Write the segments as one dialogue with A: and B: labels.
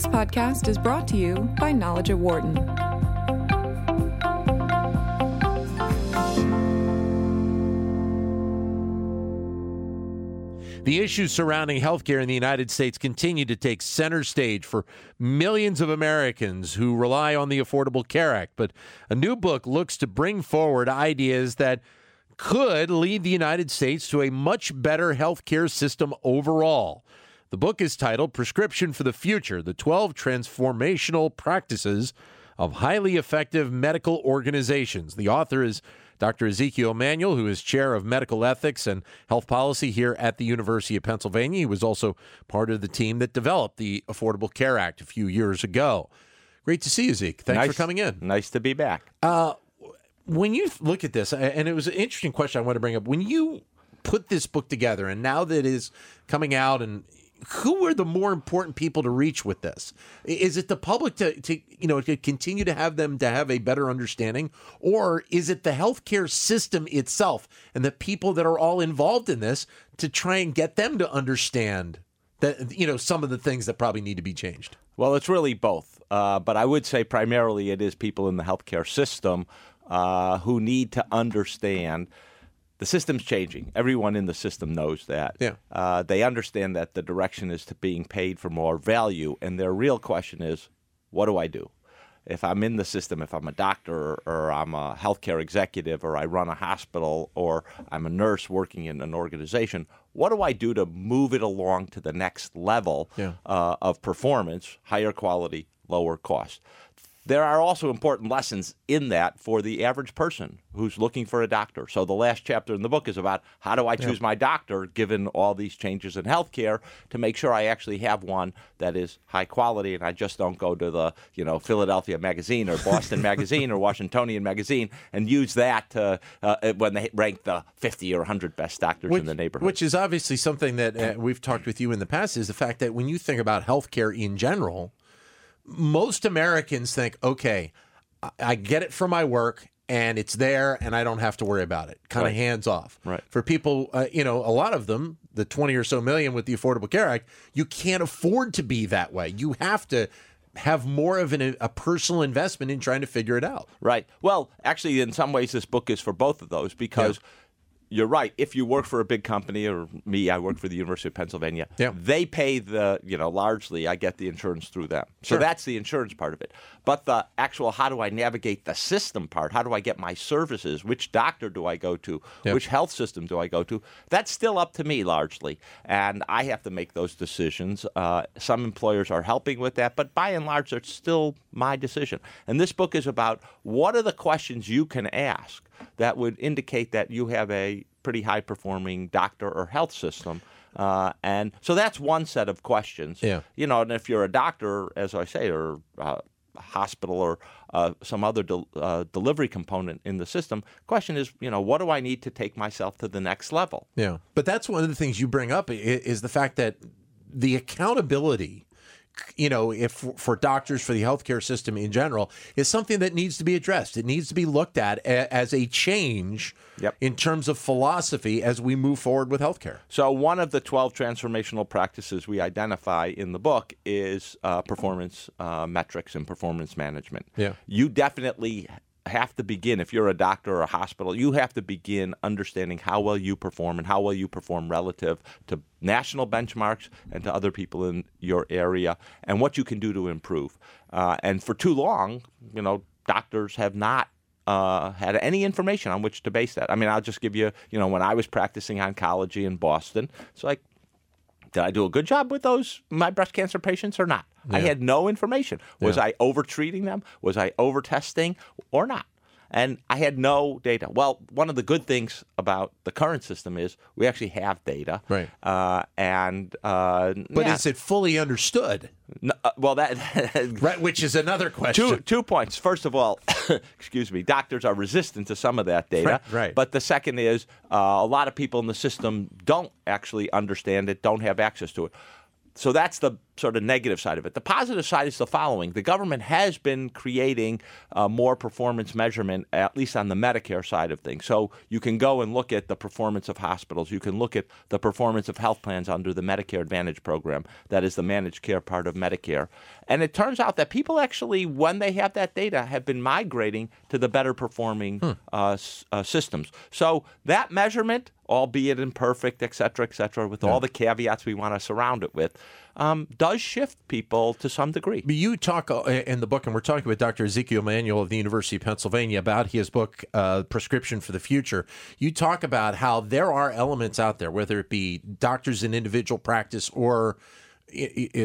A: This podcast is brought to you by Knowledge at Wharton.
B: The issues surrounding healthcare in the United States continue to take center stage for millions of Americans who rely on the Affordable Care Act. But a new book looks to bring forward ideas that could lead the United States to a much better healthcare system overall. The book is titled Prescription for the Future The 12 Transformational Practices of Highly Effective Medical Organizations. The author is Dr. Ezekiel Emanuel, who is chair of medical ethics and health policy here at the University of Pennsylvania. He was also part of the team that developed the Affordable Care Act a few years ago. Great to see you, Zeke. Thanks
C: nice,
B: for coming in.
C: Nice to be back.
B: Uh, when you look at this, and it was an interesting question I want to bring up. When you put this book together, and now that it is coming out and who are the more important people to reach with this? Is it the public to, to you know to continue to have them to have a better understanding, or is it the healthcare system itself and the people that are all involved in this to try and get them to understand that you know some of the things that probably need to be changed?
C: Well, it's really both, uh, but I would say primarily it is people in the healthcare system uh, who need to understand the system's changing. Everyone in the system knows that.
B: Yeah.
C: Uh, they understand that the direction is to being paid for more value, and their real question is, what do I do? If I'm in the system, if I'm a doctor or I'm a healthcare executive or I run a hospital or I'm a nurse working in an organization, what do I do to move it along to the next level
B: Yeah.
C: uh, of performance, higher quality, lower cost? There are also important lessons in that for the average person who's looking for a doctor. So the last chapter in the book is about how do I choose my doctor given all these changes in healthcare to make sure I actually have one that is high quality and I just don't go to the, you know, Philadelphia magazine or Boston magazine or Washingtonian magazine and use that to, uh, when they rank the 50 or 100 best doctors in the neighborhood.
B: Which is obviously something that uh, we've talked with you in the past is the fact that when you think about healthcare in general, most Americans think, okay, I- get it from my work and it's there and I don't have to worry about it. Kind of
C: Right.
B: hands off.
C: Right.
B: For people, uh, you know, a lot of them, the 20 or so million with the Affordable Care Act, you can't afford to be that way. You have to have more of an, a personal investment in trying to figure it out.
C: Right. Well, actually, in some ways, this book is for both of those because you're right. If you work for a big company, or me, I work for the University of Pennsylvania.
B: Yeah.
C: They pay the, you know, largely I get the insurance through them. So
B: Sure.
C: that's the insurance part of it. But the actual how do I navigate the system part? How do I get my services? Which doctor do I go to?
B: Yeah.
C: Which health system do I go to? That's still up to me largely, and I have to make those decisions. Uh, some employers are helping with that, but by and large, it's still my decision. And this book is about what are the questions you can ask that would indicate that you have a pretty high performing doctor or health system. Uh, and so that's one set of questions.
B: Yeah.
C: You know, and if you're a doctor, as I say, or uh, a hospital or uh, some other del- uh, delivery component in the system, question is, you know, what do I need to take myself to the next level?
B: Yeah. But that's one of the things you bring up is the fact that the accountability you know, if for doctors, for the healthcare system in general, is something that needs to be addressed. It needs to be looked at a, as a change
C: Yep.
B: in terms of philosophy as we move forward with healthcare.
C: So, one of the 12 transformational practices we identify in the book is uh, performance uh, metrics and performance management.
B: Yeah.
C: You definitely have to begin, if you're a doctor or a hospital, you have to begin understanding how well you perform and how well you perform relative to national benchmarks and to other people in your area and what you can do to improve. Uh, and for too long, you know, doctors have not uh, had any information on which to base that. I mean, I'll just give you, you know, when I was practicing oncology in Boston, it's like, did I do a good job with those my breast cancer patients or not? I had no information. Was
B: Yeah.
C: I over treating them? Was I over testing or not? And I had no data. Well, one of the good things about the current system is we actually have data,
B: Right.
C: Uh, and uh,
B: But
C: yeah.
B: is it fully understood?
C: No, uh, well, that
B: Right, which is another question.
C: two two points. First of all, excuse me, doctors are resistant to some of that data.
B: Right, right.
C: But the second is uh, a lot of people in the system don't actually understand it, don't have access to it. So that's the sort of negative side of it. The positive side is the following: the government has been creating uh, more performance measurement, at least on the Medicare side of things. So you can go and look at the performance of hospitals. You can look at the performance of health plans under the Medicare Advantage program, that is the managed care part of Medicare. And it turns out that people actually, when they have that data, have been migrating to the better performing hmm. uh, uh, systems. So that measurement albeit imperfect, et cetera, et cetera, with yeah. all the caveats we want to surround it with, um, does shift people to some degree.
B: You talk uh, in the book, and we're talking with Dr. Ezekiel Emanuel of the University of Pennsylvania about his book, uh, Prescription for the Future. You talk about how there are elements out there, whether it be doctors in individual practice or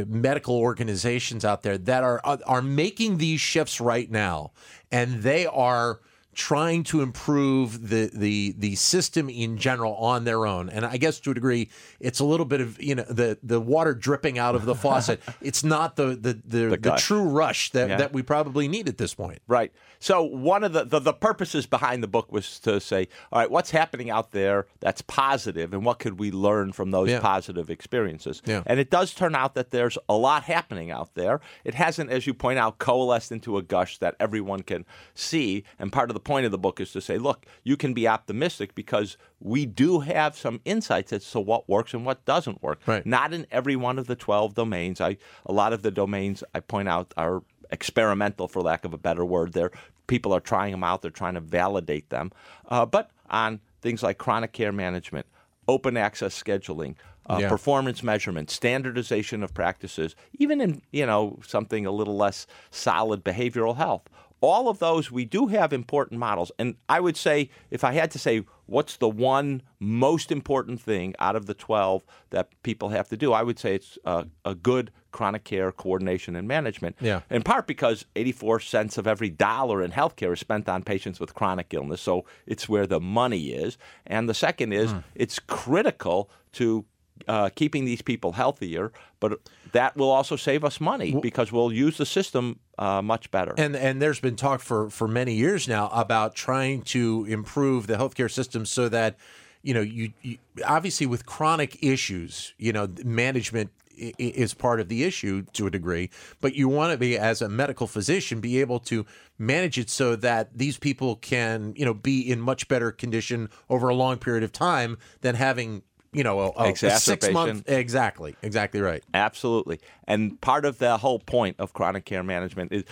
B: medical organizations out there that are are making these shifts right now, and they are trying to improve the the the system in general on their own. And I guess to a degree, it's a little bit of you know the the water dripping out of the faucet. It's not the the the, the, the true rush that, yeah. that we probably need at this point.
C: Right. So one of the, the, the purposes behind the book was to say, all right, what's happening out there that's positive, and what could we learn from those yeah. positive experiences? Yeah. And it does turn out that there's a lot happening out there. It hasn't, as you point out, coalesced into a gush that everyone can see. And part of the point of the book is to say, look, you can be optimistic because we do have some insights as to what works and what doesn't work.
B: Right.
C: Not in every one of the 12 domains. I a lot of the domains I point out are experimental, for lack of a better word. There, people are trying them out. They're trying to validate them. Uh, but on things like chronic care management, open access scheduling, uh, yeah. performance measurement, standardization of practices, even in you know something a little less solid behavioral health all of those, we do have important models. And I would say, if I had to say, what's the one most important thing out of the 12 that people have to do, I would say it's a, a good chronic care coordination and management.
B: Yeah.
C: In part because 84 cents of every dollar in healthcare is spent on patients with chronic illness. So it's where the money is. And the second is mm. it's critical to uh, keeping these people healthier, but that will also save us money because we'll use the system uh, much better.
B: And and there's been talk for for many years now about trying to improve the healthcare system so that you know you, you obviously with chronic issues, you know, management is part of the issue to a degree, but you want to be as a medical physician be able to manage it so that these people can, you know, be in much better condition over a long period of time than having you know, a, a, a six month. Exactly, exactly right.
C: Absolutely. And part of the whole point of chronic care management is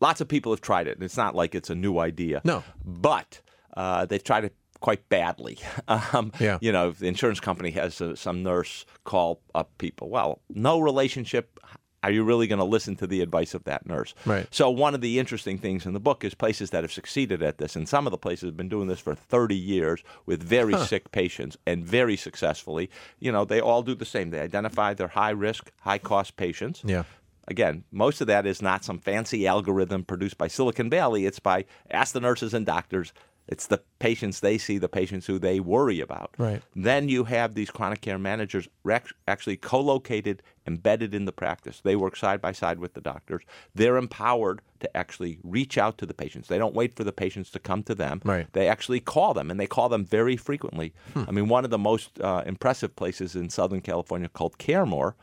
C: lots of people have tried it. and It's not like it's a new idea.
B: No.
C: But uh, they've tried it quite badly.
B: Um, yeah.
C: You know, the insurance company has uh, some nurse call up people. Well, no relationship are you really going to listen to the advice of that nurse?
B: Right.
C: So one of the interesting things in the book is places that have succeeded at this, and some of the places have been doing this for 30 years with very huh. sick patients and very successfully. You know, they all do the same. They identify their high risk, high cost patients.
B: Yeah.
C: Again, most of that is not some fancy algorithm produced by Silicon Valley. It's by ask the nurses and doctors it's the patients they see, the patients who they worry about.
B: Right.
C: Then you have these chronic care managers actually co-located, embedded in the practice. They work side by side with the doctors. They're empowered to actually reach out to the patients. They don't wait for the patients to come to them.
B: Right.
C: They actually call them, and they call them very frequently. Hmm. I mean, one of the most uh, impressive places in Southern California called CareMore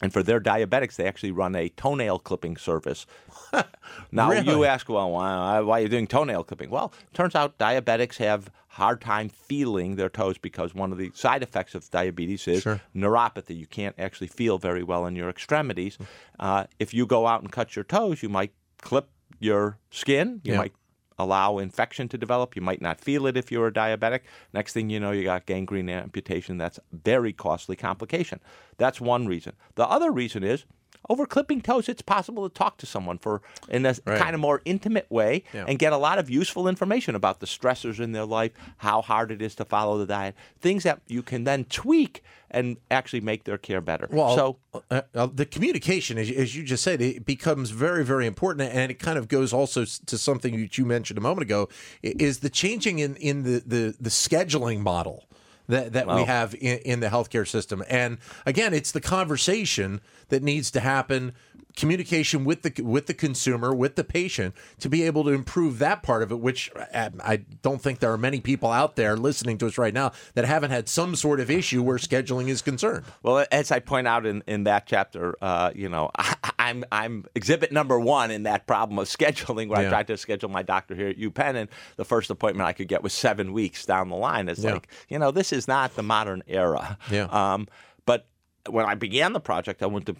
C: and for their diabetics, they actually run a toenail clipping service. now
B: really?
C: you ask, well, why, why, are you doing toenail clipping? Well, turns out diabetics have hard time feeling their toes because one of the side effects of diabetes is
B: sure.
C: neuropathy. You can't actually feel very well in your extremities. Hmm. Uh, if you go out and cut your toes, you might clip your skin. You
B: yeah.
C: might allow infection to develop. You might not feel it if you're a diabetic. Next thing you know, you got gangrene amputation. That's very costly complication. That's one reason. The other reason is over clipping toes, it's possible to talk to someone for in a right. kind of more intimate way
B: yeah.
C: and get a lot of useful information about the stressors in their life, how hard it is to follow the diet, things that you can then tweak and actually make their care better.
B: Well,
C: so
B: uh, uh, the communication, as, as, you just said, it becomes very, very important, and it kind of goes also to something that you mentioned a moment ago, is the changing in in the the, the scheduling model that, that we have in, in the healthcare system. And again, it's the conversation that needs to happen, communication with the with the consumer, with the patient, to be able to improve that part of it. Which uh, I don't think there are many people out there listening to us right now that haven't had some sort of issue where scheduling is concerned.
C: Well, as I point out in, in that chapter, uh, you know, I, I'm I'm exhibit number one in that problem of scheduling. Where
B: Yeah.
C: I tried to schedule my doctor here at UPenn, and the first appointment I could get was seven weeks down the line. It's
B: Yeah.
C: like, you know, this is not the modern era.
B: Yeah.
C: Um, but when I began the project, I went to.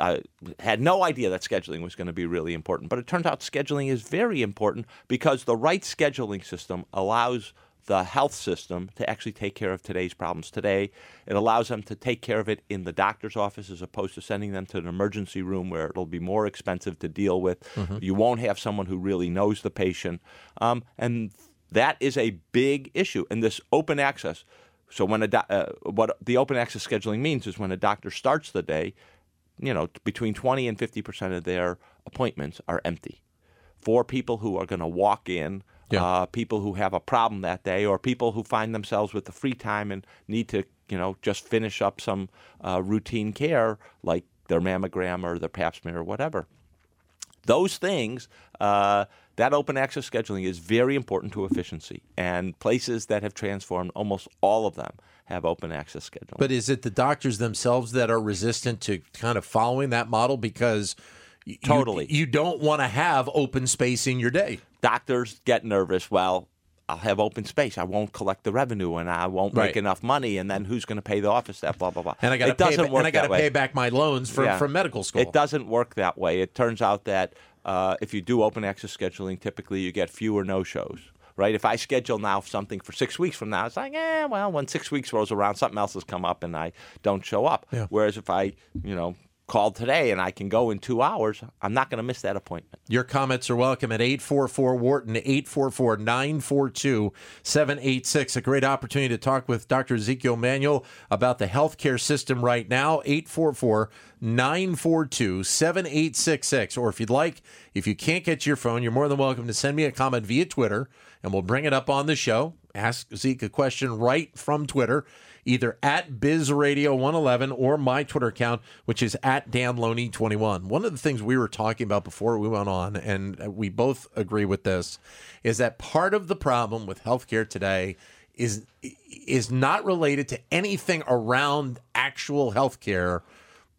C: I had no idea that scheduling was going to be really important, but it turns out scheduling is very important because the right scheduling system allows the health system to actually take care of today's problems today. It allows them to take care of it in the doctor's office as opposed to sending them to an emergency room where it'll be more expensive to deal with. You won't have someone who really knows the patient. Um, and that is a big issue. And this open access. So when a do- uh, what the open access scheduling means is when a doctor starts the day, you know, between 20 and 50 percent of their appointments are empty for people who are going to walk in,
B: Yeah.
C: uh, people who have a problem that day, or people who find themselves with the free time and need to, you know, just finish up some uh, routine care like their mammogram or their pap smear or whatever. Those things, uh, that open access scheduling is very important to efficiency, and places that have transformed, almost all of them have open access scheduling.
B: But is it the doctors themselves that are resistant to kind of following that model because you-
C: Totally.
B: you, don't want to have open space in your day?
C: doctors get nervous. Well, I'll have open space. I won't collect the revenue, and I won't
B: Right.
C: make enough money. And then who's going to pay the office staff? Blah blah blah.
B: And I got
C: it
B: to pay,
C: doesn't
B: ba-
C: work
B: and I got to pay back my loans from,
C: Yeah.
B: from medical school.
C: It doesn't work that way. It turns out that uh, if you do open access scheduling, typically you get fewer no shows. Right? If I schedule now something for six weeks from now, it's like, eh, well, when six weeks rolls around, something else has come up and I don't show up.
B: Yeah.
C: Whereas if I, you know, called today and I can go in two hours, I'm not going to miss that appointment.
B: Your comments are welcome at 844 Wharton, 844 942 786. A great opportunity to talk with Dr. Ezekiel Emanuel about the healthcare system right now. 844 942 7866. Or if you'd like, if you can't get your phone, you're more than welcome to send me a comment via Twitter and we'll bring it up on the show. Ask Zeke a question right from Twitter, either at BizRadio111 or my Twitter account, which is at DanLoney21. One of the things we were talking about before we went on, and we both agree with this, is that part of the problem with healthcare today is is not related to anything around actual healthcare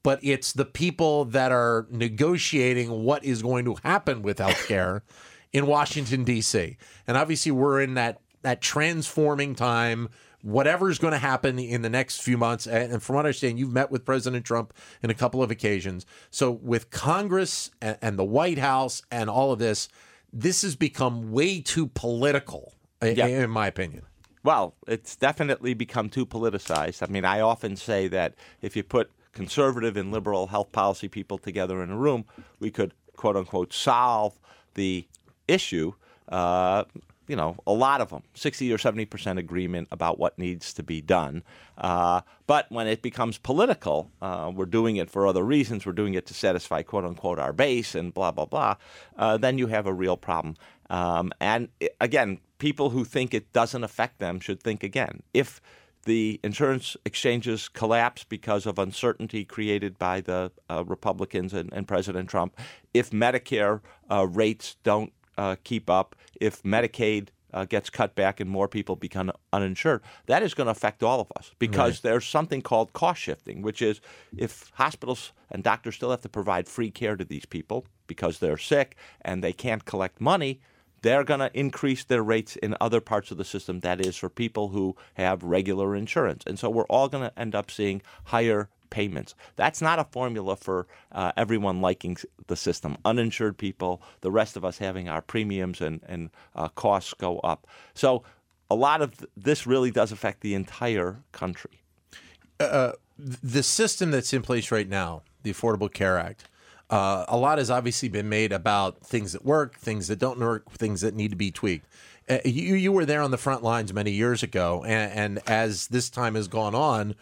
B: but it's the people that are negotiating what is going to happen with healthcare in Washington D.C. And obviously, we're in that that transforming time. Whatever's going to happen in the next few months, and from what I understand, you've met with President Trump in a couple of occasions. So, with Congress and, and the White House and all of this, this has become way too political,
C: Yeah.
B: in my opinion.
C: Well, it's definitely become too politicized. I mean, I often say that if you put conservative and liberal health policy people together in a room, we could, quote unquote, solve the issue. Uh, you know, a lot of them, 60 or 70% agreement about what needs to be done. Uh, but when it becomes political, uh, we're doing it for other reasons, we're doing it to satisfy, quote unquote, our base and blah, blah, blah, uh, then you have a real problem. Um, and i again, people who think it doesn't affect them should think again. If the insurance exchanges collapse because of uncertainty created by the uh, Republicans and, and President Trump, if Medicare uh, rates don't uh, keep up, if Medicaid uh, gets cut back and more people become uninsured, that is going to affect all of us because there's something called cost shifting, which is if hospitals and doctors still have to provide free care to these people because they're sick and they can't collect money, they're going to increase their rates in other parts of the system. That is for people who have regular insurance. And so we're all going to end up seeing higher payments. That's not a formula for uh, everyone liking the system. Uninsured people, the rest of us having our premiums and, and uh, costs go up. So a lot of th- this really does affect the entire country.
B: the system that's in place right now, the Affordable Care Act, uh, a lot has obviously been made about things that work, things that don't work, things that need to be tweaked. Uh, you you were there on the front lines many years ago, and, and as this time has gone on,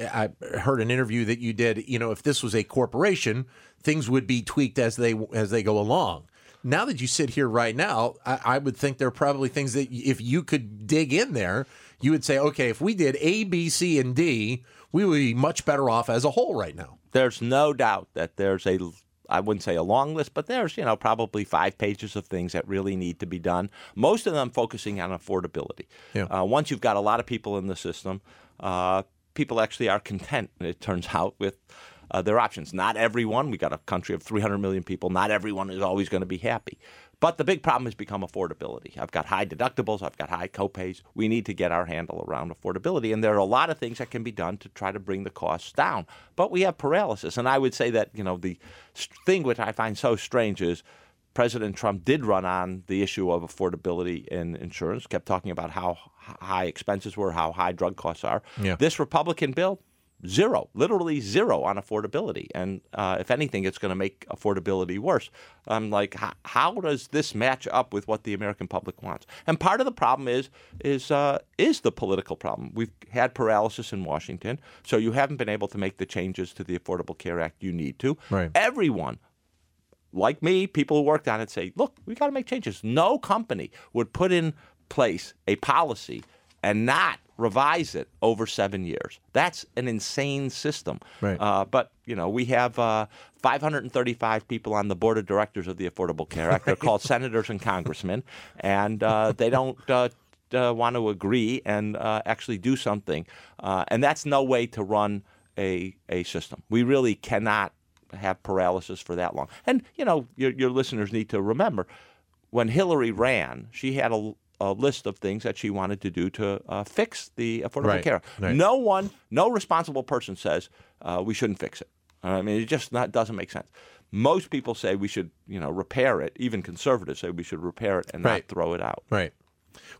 B: I heard an interview that you did. You know, if this was a corporation, things would be tweaked as they as they go along. Now that you sit here right now, I, I would think there are probably things that if you could dig in there, you would say, okay, if we did A, B, C, and D, we would be much better off as a whole right now.
C: There's no doubt that there's a I wouldn't say a long list, but there's, you know, probably five pages of things that really need to be done. Most of them focusing on affordability.
B: Yeah.
C: Uh, once you've got a lot of people in the system, uh, people actually are content, it turns out, with uh, their options. Not everyone, we got a country of 300 million people, not everyone is always going to be happy. But the big problem has become affordability. I've got high deductibles, I've got high copays. We need to get our handle around affordability. And there are a lot of things that can be done to try to bring the costs down. But we have paralysis. And I would say that, you know, the thing which I find so strange is President Trump did run on the issue of affordability in insurance, kept talking about how high expenses were, how high drug costs are.
B: Yeah.
C: This Republican bill zero, literally zero on affordability. And uh, if anything, it's going to make affordability worse. I'm like, how, how, does this match up with what the American public wants? And part of the problem is is uh, is the political problem. We've had paralysis in Washington, so you haven't been able to make the changes to the Affordable Care Act you need to.
B: Right.
C: Everyone. Like me, people who worked on it say, look, we got to make changes. No company would put in place a policy and not revise it over seven years. That's an insane system.
B: Right.
C: Uh, but you know, we have uh, 535 people on the board of directors of the Affordable Care Act. They're called senators and congressmen, and uh, they don't. Uh, uh, want to agree and uh, actually do something, and that's no way to run a a system. We really cannot have paralysis for that long. And you know, your, your listeners need to remember when Hillary ran, she had a, a list of things that she wanted to do to uh, fix the Affordable
B: Right,
C: Care.
B: right.
C: No one, no responsible person says uh, we shouldn't fix it. I mean, it just not, doesn't make sense. Most people say we should, you know, repair it. Even conservatives say we should repair it and
B: Right.
C: not throw it out.
B: Right.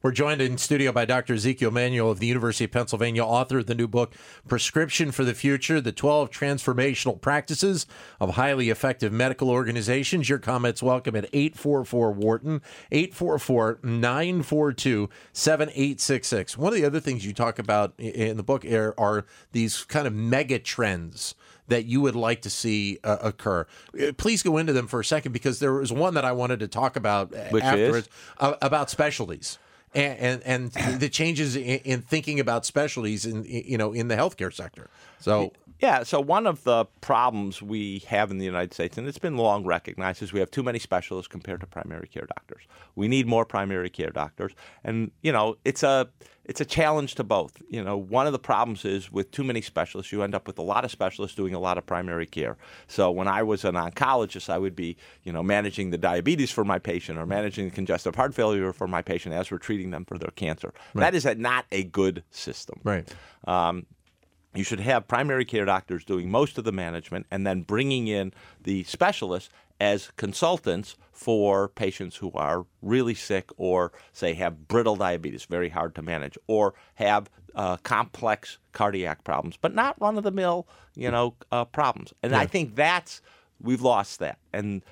B: We're joined in studio by Dr. Ezekiel Emanuel of the University of Pennsylvania, author of the new book, Prescription for the Future The 12 Transformational Practices of Highly Effective Medical Organizations. Your comments welcome at 844 Wharton, 844 942 7866. One of the other things you talk about in the book are, are these kind of mega trends that you would like to see uh, occur. Uh, Please go into them for a second because there was one that I wanted to talk about uh,
C: Which is?
B: afterwards uh, about specialties and and, and the changes in, in thinking about specialties in you know in the healthcare sector. So
C: Yeah, so one of the problems we have in the United States, and it's been long recognized, is we have too many specialists compared to primary care doctors. We need more primary care doctors, and you know it's a it's a challenge to both. You know, one of the problems is with too many specialists, you end up with a lot of specialists doing a lot of primary care. So when I was an oncologist, I would be you know managing the diabetes for my patient or managing the congestive heart failure for my patient as we're treating them for their cancer. That is a, not a good system.
B: right,
C: Um, you should have primary care doctors doing most of the management and then bringing in the specialists as consultants for patients who are really sick or, say, have brittle diabetes, very hard to manage, or have uh, complex cardiac problems, but not run of the mill, you know, uh, problems. And I think that's, we've lost that. And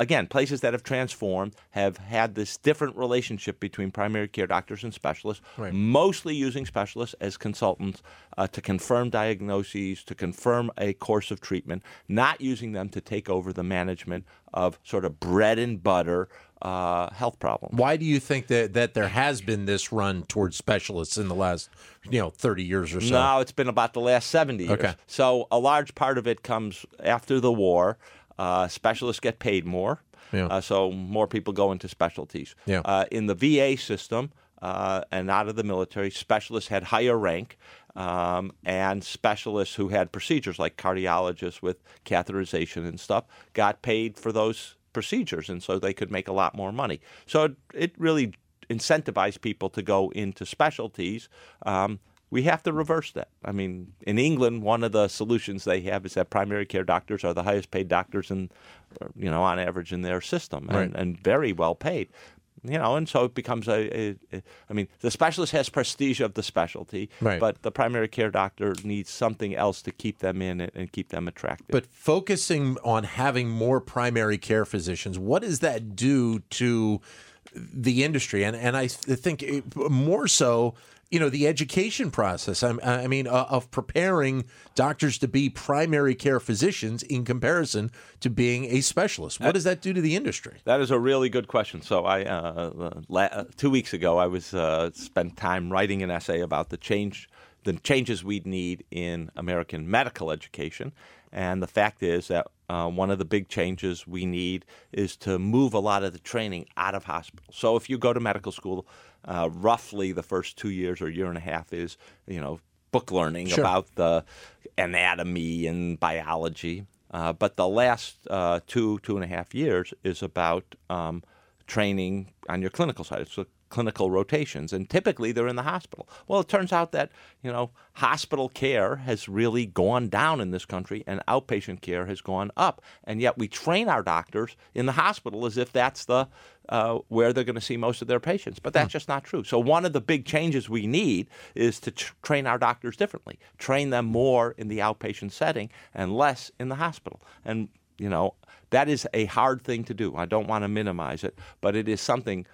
C: again, places that have transformed have had this different relationship between primary care doctors and specialists,
B: Right.
C: mostly using specialists as consultants uh, to confirm diagnoses, to confirm a course of treatment, not using them to take over the management of sort of bread and butter uh, health problems.
B: why do you think that that there has been this run towards specialists in the last you know thirty years or so?
C: No, it's been about the last 70 years.
B: Okay.
C: So a large part of it comes after the war. Uh, specialists get paid more.
B: Yeah.
C: Uh, so more people go into specialties.
B: Yeah.
C: Uh, in the VA system uh, and out of the military, specialists had higher rank. Um, and specialists who had procedures like cardiologists with catheterization and stuff got paid for those procedures, and so they could make a lot more money. So it, it really incentivized people to go into specialties. Um, we have to reverse that. I mean, in England, one of the solutions they have is that primary care doctors are the highest paid doctors, in, you know, on average in their system, and,
B: Right.
C: and very well paid. You know, and so it becomes a, a, a. I mean, the specialist has prestige of the specialty,
B: Right.
C: but the primary care doctor needs something else to keep them in and, and keep them attractive.
B: But focusing on having more primary care physicians, what does that do to the industry? And and I th- think it, more so you know the education process. I, I mean, uh, of preparing doctors to be primary care physicians in comparison to being a specialist. What does that do to the industry?
C: That is a really good question. So I, uh, la- two weeks ago, I was uh, spent time writing an essay about the change, the changes we'd need in American medical education, and the fact is that uh, one of the big changes we need is to move a lot of the training out of hospitals. So if you go to medical school, uh, roughly the first two years or year and a half is, you know, book learning
B: Sure.
C: about the anatomy and biology. Uh, but the last uh, two, two and a half years is about um, training on your clinical side. It's clinical rotations, and typically they're in the hospital. Well, it turns out that you know hospital care has really gone down in this country, and outpatient care has gone up, and yet we train our doctors in the hospital as if that's the uh, where they're going to see most of their patients. But that's just not true. So one of the big changes we need is to tr- train our doctors differently, train them more in the outpatient setting and less in the hospital, and you know that is a hard thing to do. I don't want to minimize it, but it is something.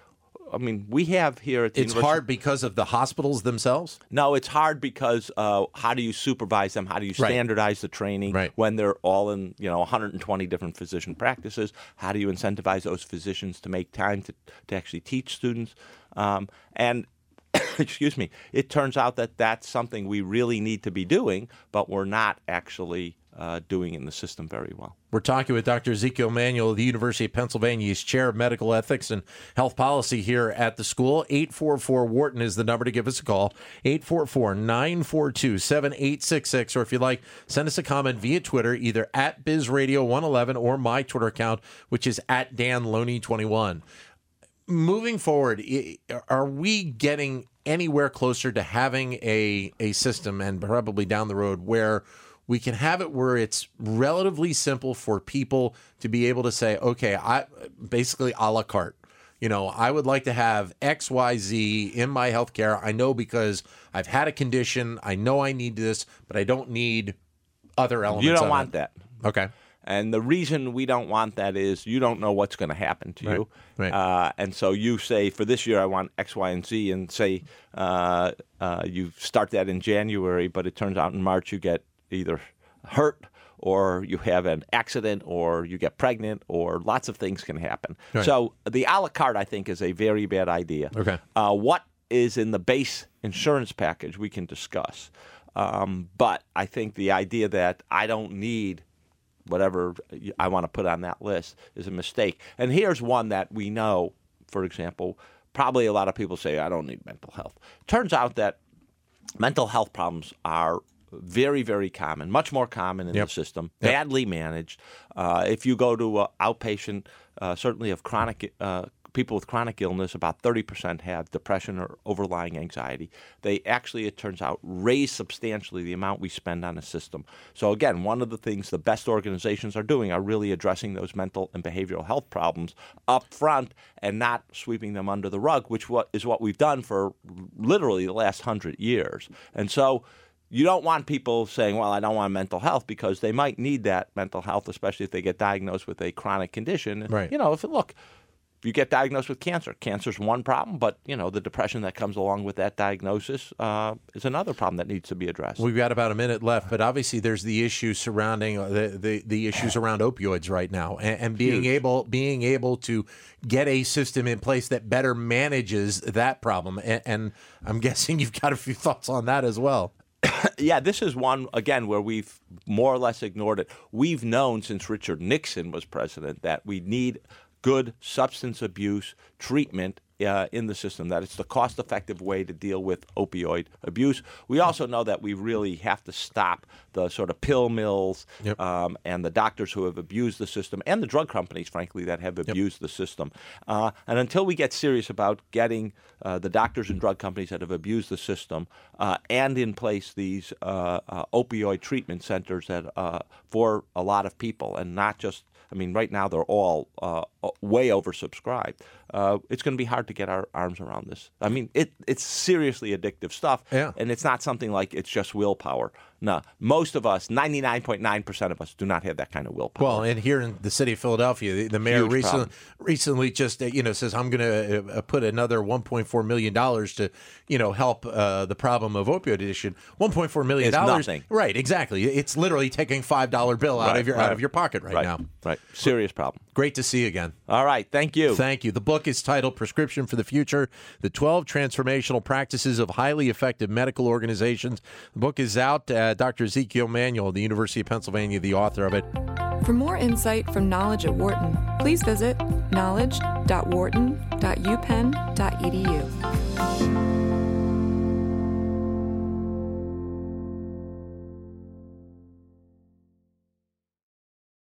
C: I mean, we have here at the
B: It's
C: University-
B: hard because of the hospitals themselves.
C: No, it's hard because uh, how do you supervise them? How do you
B: Right.
C: standardize the training
B: Right.
C: when they're all in you know 120 different physician practices? How do you incentivize those physicians to make time to, to actually teach students? Um, and excuse me, it turns out that that's something we really need to be doing, but we're not actually uh, doing in the system very well.
B: We're talking with Dr. Ezekiel Emanuel of the University of Pennsylvania. He's chair of medical ethics and health policy here at the school. 844 Wharton is the number to give us a call. 844 942 7866. Or if you'd like, send us a comment via Twitter, either at BizRadio111 or my Twitter account, which is at DanLoney21. Moving forward, are we getting anywhere closer to having a, a system and probably down the road where we can have it where it's relatively simple for people to be able to say, okay, I basically a la carte. You know, I would like to have X, Y, Z in my healthcare. I know because I've had a condition. I know I need this, but I don't need other elements.
C: You don't
B: of
C: want
B: it.
C: that.
B: Okay.
C: And the reason we don't want that is you don't know what's going to happen to you.
B: right.
C: Uh, and so you say, for this year, I want X, Y, and Z, and say uh, uh, you start that in January, but it turns out in March you get either hurt or you have an accident or you get pregnant or lots of things can happen.
B: Right.
C: So the a la carte, I think, is a very bad idea.
B: Okay.
C: Uh, what is in the base insurance package we can discuss. Um, but I think the idea that I don't need whatever I want to put on that list is a mistake. And here's one that we know, for example, probably a lot of people say, I don't need mental health. Turns out that mental health problems are very, very common, much more common in
B: Yep.
C: the system, badly managed. Uh, if you go to uh, outpatient, uh, certainly of chronic uh, people with chronic illness, about 30% have depression or overlying anxiety. They actually, it turns out, raise substantially the amount we spend on a system. So, again, one of the things the best organizations are doing are really addressing those mental and behavioral health problems up front and not sweeping them under the rug, which is what we've done for literally the last hundred years. And so, you don't want people saying, well, I don't want mental health because they might need that mental health, especially if they get diagnosed with a chronic condition.
B: Right.
C: You know, if look, you get diagnosed with cancer, cancer's one problem, but you know the depression that comes along with that diagnosis uh, is another problem that needs to be addressed.
B: We've got about a minute left, but obviously there's the issue surrounding uh, the, the, the issues around opioids right now, and, and being
C: Huge.
B: able being able to get a system in place that better manages that problem. And, and I'm guessing you've got a few thoughts on that as well.
C: yeah, this is one again where we've more or less ignored it. We've known since Richard Nixon was president that we need good substance abuse treatment uh, in the system. That it's the cost-effective way to deal with opioid abuse. We also know that we really have to stop the sort of pill mills
B: Yep.
C: um, and the doctors who have abused the system, and the drug companies, frankly, that have abused the system. Uh, and until we get serious about getting uh, the doctors and drug companies that have abused the system uh, and in place these uh, uh, opioid treatment centers that uh, for a lot of people, and not just. I mean, right now they're all uh, way oversubscribed. Uh, it's going to be hard to get our arms around this. I mean, it, it's seriously addictive stuff,
B: Yeah.
C: and it's not something like it's just willpower. No. Most of us, 99.9% of us, do not have that kind of willpower.
B: Well, and here in the city of Philadelphia, the, mayor recently recently just uh, you know says I'm going to uh, put another 1.4 million dollars to you know help uh, the problem of opioid addiction. 1.4 million dollars, right? Exactly. It's literally taking five dollar bill out
C: Right,
B: of your
C: right.
B: out of your pocket right,
C: right
B: now.
C: Right. Serious problem.
B: Great to see you again.
C: All right. Thank you.
B: Thank you. The book is titled Prescription for the Future The 12 Transformational Practices of Highly Effective Medical Organizations. The book is out. Uh, Uh, Dr. Ezekiel Emanuel, the University of Pennsylvania, the author of it.
A: For more insight from Knowledge at Wharton, please visit knowledge.wharton.upenn.edu.